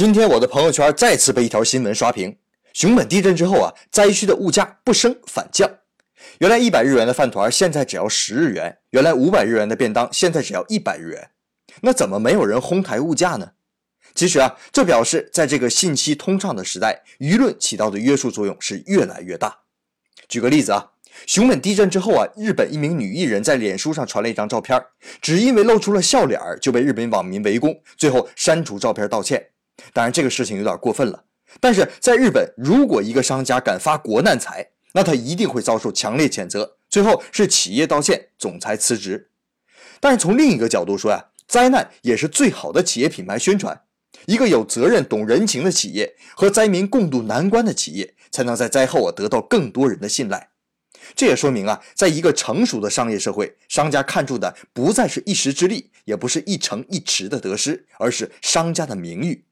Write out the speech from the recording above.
今天我的朋友圈再次被一条新闻刷屏：熊本地震之后啊，灾区的物价不升反降。原来一百日元的饭团现在只要十日元，原来五百日元的便当现在只要一百日元。那怎么没有人哄抬物价呢？其实啊，这表示在这个信息通畅的时代，舆论起到的约束作用是越来越大。举个例子啊，熊本地震之后啊，日本一名女艺人在脸书上传了一张照片，只因为露出了笑脸就被日本网民围攻，最后删除照片道歉。当然，这个事情有点过分了。但是在日本，如果一个商家敢发国难财，那他一定会遭受强烈谴责，最后是企业道歉，总裁辞职。但是从另一个角度说呀，灾难也是最好的企业品牌宣传。一个有责任、懂人情的企业和灾民共度难关的企业，才能在灾后啊得到更多人的信赖。这也说明啊，在一个成熟的商业社会，商家看重的不再是一时之利，也不是一成一池的得失，而是商家的名誉。